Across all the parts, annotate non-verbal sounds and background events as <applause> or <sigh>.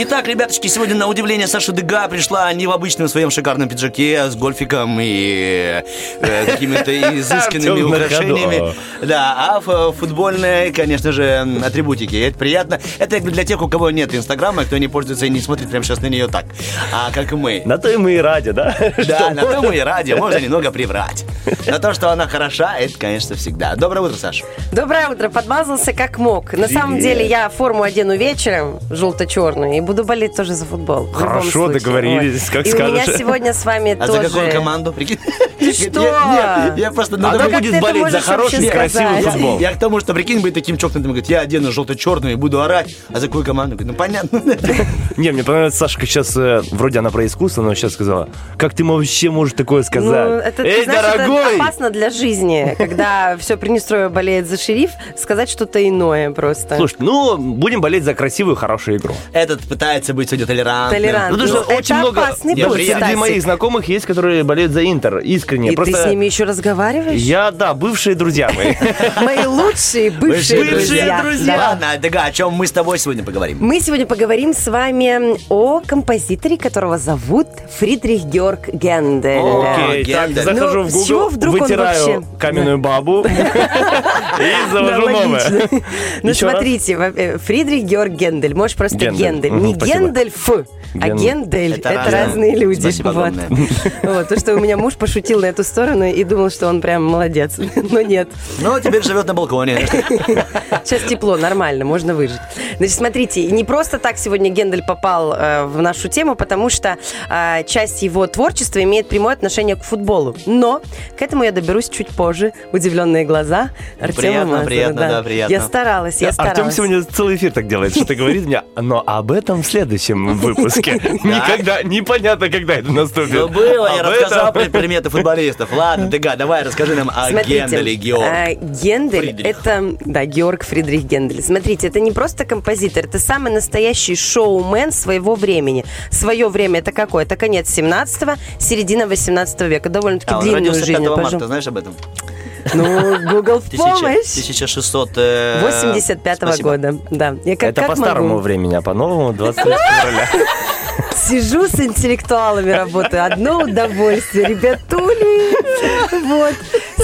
Итак, ребяточки, сегодня на удивление Саша Дега пришла не в обычном своем шикарном пиджаке, а с гольфиком и э, какими-то <laughs> изысканными украшениями. Да, а в футбольной, конечно же, атрибутики. Это приятно. Это как бы для тех, у кого нет Инстаграма, кто не пользуется и не смотрит прямо сейчас на нее так, а как и мы. На то и мы и ради, да? <laughs> Да, на то мы и ради, можно немного приврать. На то, что она хороша, это, конечно, всегда. Доброе утро, Саша. Доброе утро. Подмазался как мог. На самом деле я форму одену вечером, желто-черную, и буду болеть тоже за футбол. Хорошо, договорились, Вот. как И у меня скажешь. сегодня с вами А тоже... за какую команду? Прикинь? Ты что? Я, нет, я просто... надо Она как будет это болеть за хороший, красивый футбол. Я к тому, что прикинь, быть таким чокнутым, говорит, я одену желто-черную и буду орать. А за какую команду? Говорит, ну понятно. <laughs> Не, мне понравилось, Сашка сейчас, э, вроде она про искусство, но сейчас сказала, как ты вообще можешь такое сказать? Ну, это, Эй, знаешь, это дорогой! опасно для жизни, когда все Приднестровье болеет за шериф, сказать что-то иное просто. Слушай, ну, будем болеть за красивую, хорошую игру. Этот пытается быть сегодня толерантным. Толерантным. Ну, потому что это очень много... опасный путь. Среди Стасик. моих знакомых есть, которые болеют за Интер, искренне. И Просто ты с ними еще разговариваешь? Я, да, бывшие друзья мои. <laughs> Мои лучшие бывшие, Бывшие друзья. друзья. Да. Ладно, Дега, о чем мы с тобой сегодня поговорим? Мы сегодня поговорим с вами о композиторе, которого зовут Фридрих Георг Гендель. Окей, так, Гендель. захожу Ну, в чего Google, вытираю каменную бабу <laughs> и завожу новое. Ну, смотрите, э, Фридрих Георг Гендель, можешь просто Гендель. Не спасибо. Гендельф, а Ген- Гендель. Это Это, разные. люди. Спасибо Вот. <laughs> Вот, то, что у меня муж пошутил на эту сторону и думал, что он прям молодец. <laughs> Но нет. Ну, теперь живет на балконе. <laughs> Сейчас тепло, нормально, можно выжить. Значит, смотрите, не просто так сегодня Гендель попал э, в нашу тему, потому что э, часть его творчества имеет прямое отношение к футболу. Но к этому я доберусь чуть позже. Удивленные глаза Артема Приятно, Мазура, приятно, да, приятно. Я старалась, я старалась. Артем сегодня целый эфир так делает, что-то говорит мне, но об этом в следующем <laughs> выпуске. Никогда, непонятно, когда это наступит. Ну, было, я рассказал этом- про приметы футболистов. Ладно, Дега, давай расскажи нам о Генделе Георг. э, Гендель Фридрих. это, да, Георг Фридрих Гендель. Смотрите, это не просто композитор, это самый настоящий шоумен своего времени. Свое время это какое? Это конец 17-го, середина 18 века. Довольно-таки А, он длинную родился жизнь 5 марта, прожил. знаешь об этом? Ну, Google <laughs> в помощь. 1600... э, 85 спасибо. года, да. Это по старому времени, а по новому 23 февраля. Сижу с интеллектуалами работаю. Одно удовольствие, ребятули. Вот.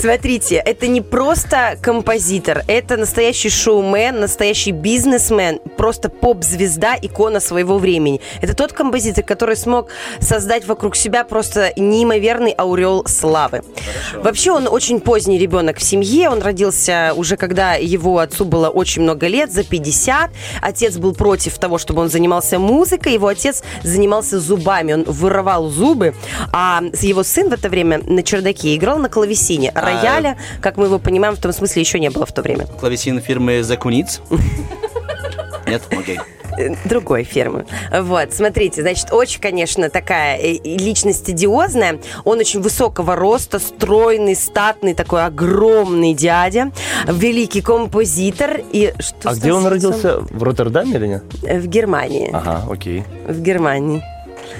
Смотрите, это не просто композитор, это настоящий шоумен, настоящий бизнесмен, просто поп-звезда, икона своего времени. Это тот композитор, который смог создать вокруг себя просто неимоверный аурел славы. Вообще он очень поздний ребенок в семье, он родился уже когда его отцу было очень много лет, за 50. Отец был против того, чтобы он занимался музыкой, его отец занимался зубами, он вырывал зубы, а его сын в это время на чердаке играл на клавесине. А- Рояля, как мы его понимаем, в том смысле еще не было в то время. Клавесин фирмы Закуниц. <laughs> Нет? Окей. Э, другой фирмы. Вот, смотрите, значит, очень, конечно, такая э, личность идиозная. Он очень высокого роста, стройный, статный, такой огромный дядя, великий композитор. И что А где он родился? В Роттердаме или нет? Э, В Германии. Ага, окей. В Германии.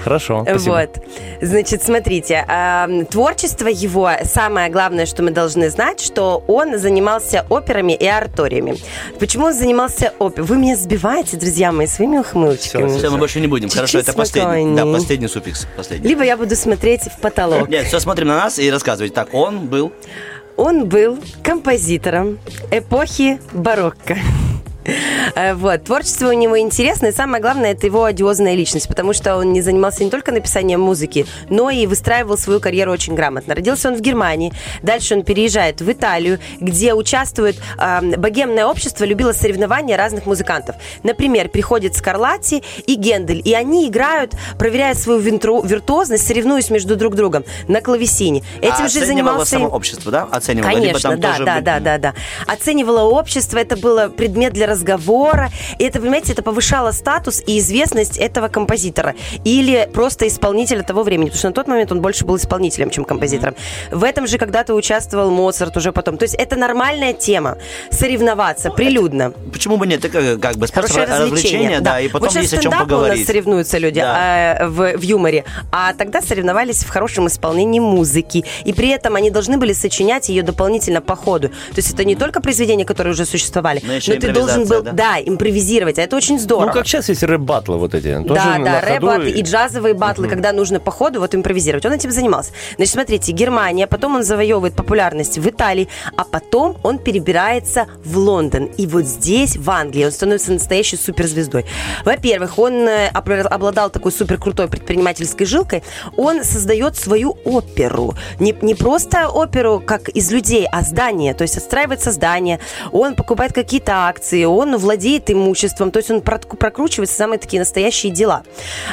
Хорошо, спасибо. Вот. Значит, смотрите, эм, творчество его, самое главное, что мы должны знать, что он занимался операми и ораториями. Почему он занимался оперой? Вы меня сбиваете, друзья мои, своими ухмылочками. Все, мы больше не будем. Хорошо, Чуть-чуть это последний. Да, последний суффикс. Последний. Либо я буду смотреть в потолок. Нет, все, смотрим на нас и рассказывать. Так, он был... Он был композитором эпохи барокко. Э, Вот. Творчество у него интересное, и самое главное, это его одиозная личность, потому что он не занимался не только написанием музыки, но и выстраивал свою карьеру очень грамотно. Родился он в Германии, дальше он переезжает в Италию, где участвует э, богемное общество, любило соревнования разных музыкантов. Например, приходит Скарлатти и Гендель, и они играют, проверяя свою винтру- виртуозность, соревнуясь между друг другом на клавесине. Этим А же занимался... само общество, да? Оценивало. Конечно, да, да, да, да, да. Оценивало общество, это было предмет для разговора. И это, понимаете, это повышало статус и известность этого композитора. Или просто исполнителя того времени. Потому что на тот момент он больше был исполнителем, чем композитором. В этом же когда-то участвовал Моцарт уже потом. То есть это нормальная тема. Соревноваться прилюдно. Почему бы нет? Это как бы спорт Хорошее развлечение. да, и потом вот есть о чем стендапы у нас поговорить. соревнуются люди Да. а, в, в юморе, а тогда соревновались в хорошем исполнении музыки. И при этом они должны были сочинять ее дополнительно по ходу. То есть это не только произведения, которые уже существовали, Но еще ты должен был, импровизация, да? импровизировать. А это очень здорово. Ну, как сейчас есть рэп-батлы вот эти. Тоже Да, да, рэп-батлы и джазовые батлы, когда нужно по ходу вот импровизировать. Он этим занимался. Значит, смотрите, Германия, потом он завоевывает популярность в Италии, а потом он перебирается в Лондон. И вот здесь, в Англии, он становится настоящей суперзвездой. Во-первых, он э, обладал такой супер крутой предпринимательской жилкой. Он создает свою оперу. Не, не просто оперу, как из людей, а здание. То есть отстраивается здание, он покупает какие-то акции, он владеет имуществом, то есть он прокручивает самые такие настоящие дела.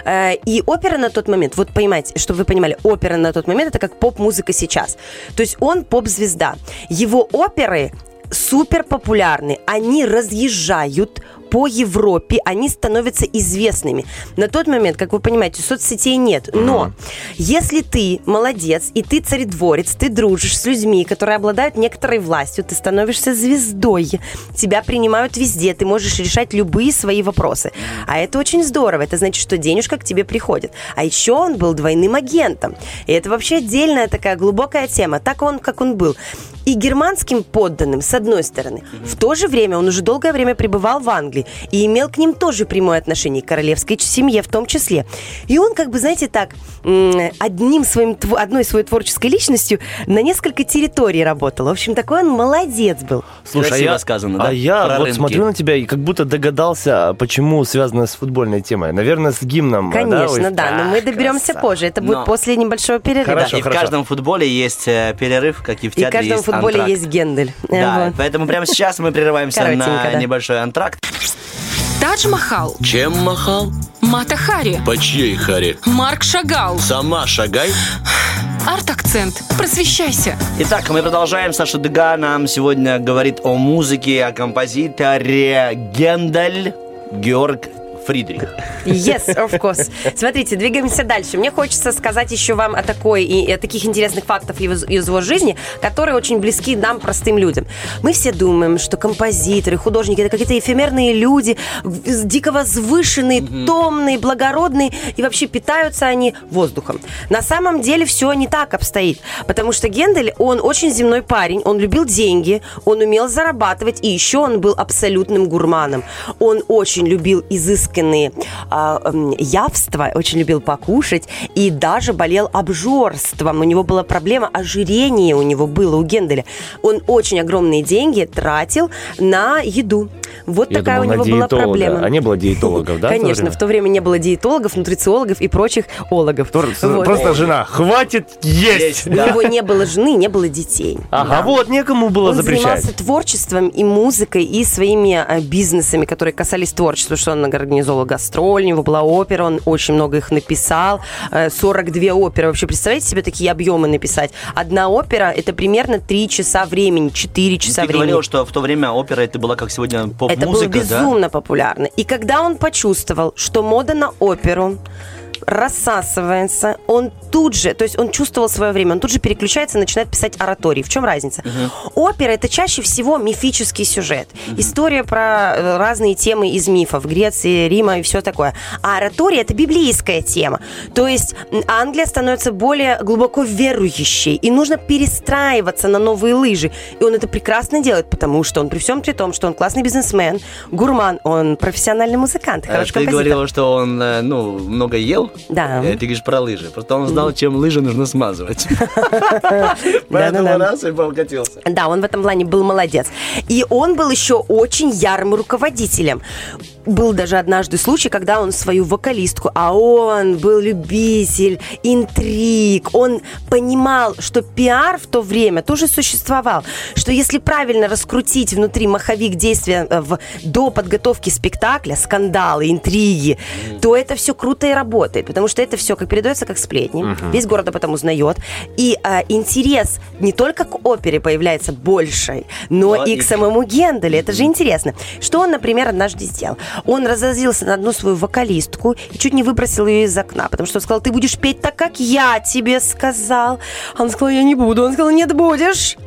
Э, И опера на тот момент, вот понимаете, чтобы вы понимали, опера на тот момент это как поп-музыка сейчас. То есть он поп-звезда. Его оперы супер популярны. Они разъезжают по Европе, они становятся известными. На тот момент, как вы понимаете, соцсетей нет. Но если ты молодец, и ты царедворец, ты дружишь с людьми, которые обладают некоторой властью, ты становишься звездой, тебя принимают везде, ты можешь решать любые свои вопросы. А это очень здорово. Это значит, что денежка к тебе приходит. А еще он был двойным агентом. И это вообще отдельная такая глубокая тема. Так он, как он был. И германским подданным, с одной стороны. В то же время он уже долгое время пребывал в Англии и имел к ним тоже прямое отношение, к королевской семье в том числе. И он, как бы, знаете, так, одним своим, одной своей творческой личностью на несколько территорий работал. В общем, такой он молодец был. Слушай, а Красиво я, сказано, да? а я Про вот рынки. смотрю на тебя и как будто догадался, почему связано с футбольной темой. Наверное, с гимном. да, Конечно, Ой, да, но мы доберемся красава. позже. Это будет Но- после небольшого перерыва. Хорошо, и в каждом футболе есть э, перерыв, как и в И в театре каждом есть футболе антракт. есть Гендель. Да, вот. поэтому прямо сейчас мы прерываемся на да. небольшой антракт. Тадж Махал. Чем махал? Мата Хари. По чьей Хари? Марк Шагал. Сама шагай. Арт-акцент. Просвещайся. Итак, мы продолжаем. Саша Дега нам сегодня говорит о музыке, о композиторе Гендель Георг Фридрих. Yes, of course. Смотрите, двигаемся дальше. Мне хочется сказать еще вам о такой и о таких интересных фактах из, из его жизни, которые очень близки нам, простым людям. Мы все думаем, что композиторы, художники это какие-то эфемерные люди, дико возвышенные, томные, благородные, и вообще питаются они воздухом. На самом деле все не так обстоит, потому что Гендель, он очень земной парень, он любил деньги, он умел зарабатывать, и еще он был абсолютным гурманом. Он очень любил изысканные а, м, явства, очень любил покушать и даже болел обжорством. У него была проблема ожирения у него было у Генделя. Он очень огромные деньги тратил на еду. Вот Я такая думал, у него была проблема. А не было диетологов, да? Конечно, в то время не было диетологов, нутрициологов и прочих ологов. Просто, жена, хватит есть! У него не было жены, не было детей. Ага, вот, некому было Он запрещать. занимался творчеством и музыкой, и своими э, бизнесами, которые касались творчества, что он организовал гастроль, у него была опера, он очень много их написал, э, 42 оперы. Вообще, представляете себе такие объемы написать? Одна опера – это примерно 3 часа времени, 4 часа Ты времени. говорил, что в то время опера это была как сегодня Это было поп-музыка, да? безумно популярно. И когда он почувствовал, что мода на оперу рассасывается, он тут же, то есть он чувствовал свое время, он тут же переключается и начинает писать оратории. В чем разница? Опера это чаще всего мифический сюжет. История про э, разные темы из мифов, Греции, Рима и все такое. А оратория это библейская тема. То есть Англия становится более глубоко верующей, и нужно перестраиваться на новые лыжи. И он это прекрасно делает, потому что он при всем при том, что он классный бизнесмен, гурман, он профессиональный музыкант, Э, хороший Ты композитор. говорила, что он э, ну, много ел. Да. Э, Ты говоришь про лыжи. Просто он знал, чем лыжи нужно смазывать. <laughs> Поэтому раз и покатился. Да, он в этом плане был молодец. И он был еще очень ярым руководителем. Был даже однажды случай, когда он свою вокалистку, а он был любитель интриг, он понимал, что пиар в то время тоже существовал, что если правильно раскрутить внутри маховик действия э, в, до подготовки спектакля, скандалы, интриги, то это все круто и работает, потому что это все как передается как сплетни, весь город об этом узнает, и э, интерес не только к опере появляется больший, но Но и и к к- самому Генделю. Это же интересно. Что он, например, однажды сделал? Он разозлился на одну свою вокалистку и чуть не выбросил ее из окна, потому что он сказал, ты будешь петь так, как я тебе сказал. Она сказала, я не буду. Он сказал, нет, будешь.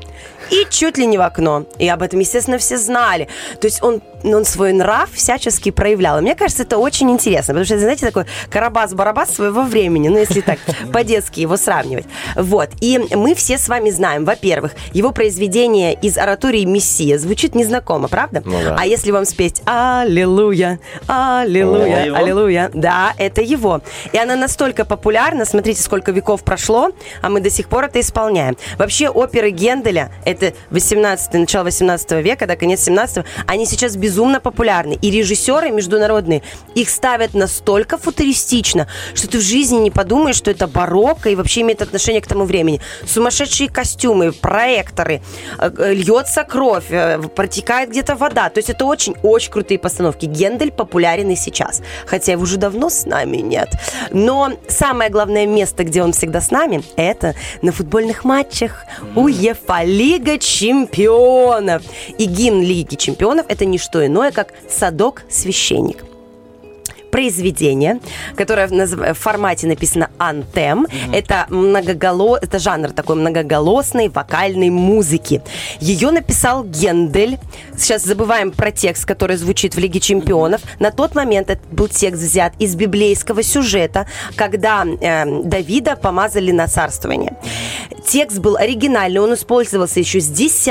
И чуть ли не в окно. И об этом, естественно, все знали. То есть он, он свой нрав всячески проявлял. И мне кажется, это очень интересно, потому что, знаете, такой карабас-барабас своего времени, ну, если так <laughs> по-детски его сравнивать. Вот. И мы все с вами знаем, во-первых, его произведение из оратории «Мессия» звучит незнакомо, правда? Ну да. А если вам спеть «Аллилуйя, аллилуйя, аллилуйя», да, это его. И она настолько популярна, смотрите, сколько веков прошло, а мы до сих пор это исполняем. Вообще оперы Генделя, это 18 начало 18 века, до конец 17 они сейчас безумно популярны. И режиссеры международные их ставят настолько футуристично, что ты в жизни не подумаешь, что это барокко и вообще имеет отношение к тому времени. Сумасшедшие костюмы, проекторы, э, э, льется кровь, э, протекает где-то вода. То есть это очень-очень крутые постановки. Гендель популярен и сейчас. Хотя его уже давно с нами нет. Но самое главное место, где он всегда с нами, это на футбольных матчах УЕФА Лига чемпионов. И гимн Лиги чемпионов это не что иное, как «Садок-священник» произведение, которое в, формате написано антем. Это многоголо... это жанр такой многоголосной вокальной музыки. Ее написал Гендель. Сейчас забываем про текст, который звучит в Лиге чемпионов. На тот момент этот был текст взят из библейского сюжета, когда э, Давида помазали на царствование. Текст был оригинальный, он использовался еще с X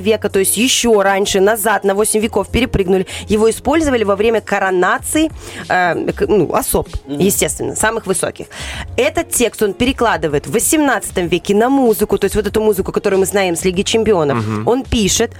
века, то есть еще раньше, назад, на 8 веков перепрыгнули. Его использовали во время коронации э, ну, особ, естественно, самых высоких. Этот текст он перекладывает в 18 веке на музыку, то есть вот эту музыку, которую мы знаем с Лиги Чемпионов, он пишет.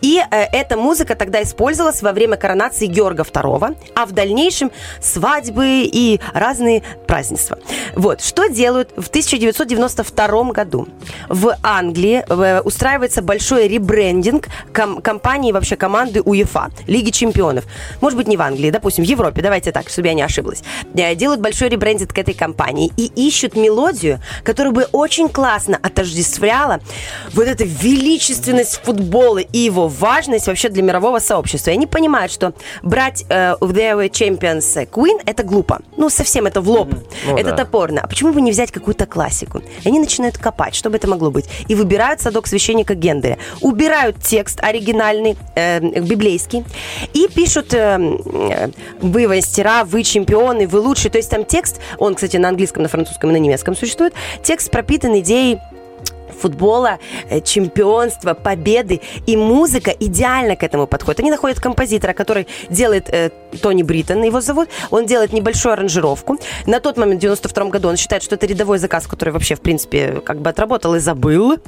И э, эта музыка тогда использовалась во время коронации Георга II, а в дальнейшем свадьбы и разные празднества. Вот, что делают в 1992 году? В Англии э, устраивается большой ребрендинг ком- компании, вообще команды УЕФА, Лиги Чемпионов. Может быть, не в Англии, допустим, в Европе, давайте так, чтобы я не ошиблась. Э, Делают большой ребрендинг к этой компании и ищут мелодию, которая бы очень классно отождествляла вот эту величественность футбола и его важность вообще для мирового сообщества. И они понимают, что брать э, в The Way Champions Queen это глупо. Ну, совсем это в лоб. Ну это да. топорно. А почему бы не взять какую-то классику? И они начинают копать, что бы это могло быть. И выбирают садок священника Генделя. Убирают текст оригинальный, э, библейский, и пишут э, э, вы вы чемпионы, вы лучшие. То есть там текст, он, кстати, на английском, на французском и на немецком существует, текст пропитан идеей футбола, э, чемпионства, победы. И музыка идеально к этому подходит. Они находят композитора, который делает э, Тони Бриттен, его зовут. Он делает небольшую аранжировку. На тот момент, в 92 году, он считает, что это рядовой заказ, который вообще, в принципе, как бы отработал и забыл.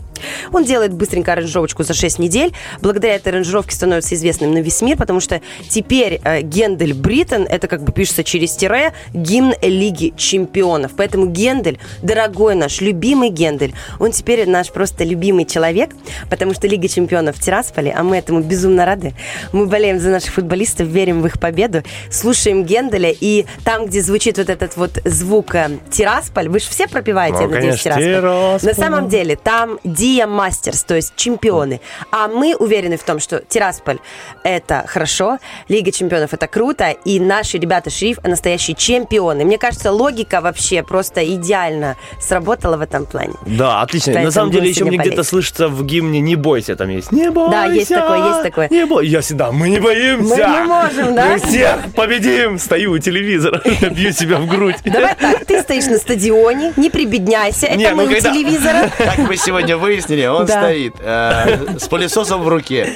Он делает быстренько аранжировочку за 6 недель. Благодаря этой аранжировке становится известным на весь мир, потому что теперь э, Гендель Бриттен, это как бы пишется через тире, гимн Лиги Чемпионов. Поэтому Гендель, дорогой наш, любимый Гендель, он теперь наш просто любимый человек, потому что Лига Чемпионов в Тирасполе, а мы этому безумно рады. Мы болеем за наших футболистов, верим в их победу, слушаем Генделя, и там, где звучит вот этот вот звук э, Тирасполь, вы же все пропиваете, Ну, я надеюсь, конечно, Тирасполь. На Тирасполь. самом деле, там Диа Мастерс, то есть чемпионы. А мы уверены в том, что Тирасполь это хорошо, Лига чемпионов это круто, и наши ребята Шриф настоящие чемпионы. Мне кажется, логика вообще просто идеально сработала в этом плане. Да, отлично. Поэтому На самом деле будем еще мне где-то слышится в гимне «Не бойся» там есть. Не бойся! Да, есть такое, есть такое. Не бойся. Я всегда, мы не боимся! Мы не можем, да? Мы всех победим! Стою у телевизора, <laughs> бью себя в грудь. Давай так, ты стоишь на стадионе, не прибедняйся, это Не, ну мы у телевизора <laughs> Как мы сегодня выяснили, он стоит э, с пылесосом в руке.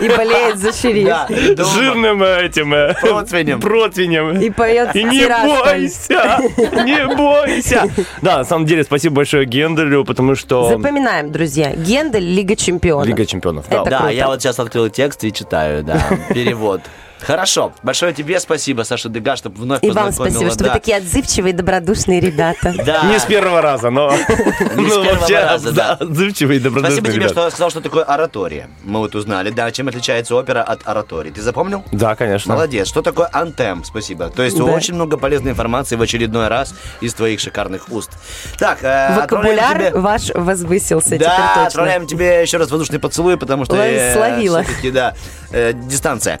и болеет за шериф. Жирным этим... э, Противнем. Противнем. И поет И не бойся! <laughs> Не бойся! Да, на самом деле, спасибо большое Генделю, потому что... Запоминаем, друзья, Гендель, Лига чемпионов. Лига чемпионов. Это Да. Да, круто. я вот сейчас открыл текст и читаю, да, перевод. Хорошо. Большое тебе спасибо, Саша Дега, чтобы вновь И вам спасибо, что вы такие отзывчивые и добродушные ребята. Да. Не с первого раза, но... Не с ну, первого раза, да. Отзывчивый и добродушный Спасибо тебе, что сказал, что такое оратория. Мы вот узнали, да, чем отличается опера от оратории. Ты запомнил? Да, конечно. Молодец. Что такое антем? Спасибо. То есть очень много полезной информации в очередной раз из твоих шикарных уст. Так, э, Вокабуляр ваш возвысился Да, отправляем тебе еще раз воздушный поцелуй, потому что Ой, словила. да, э, дистанция.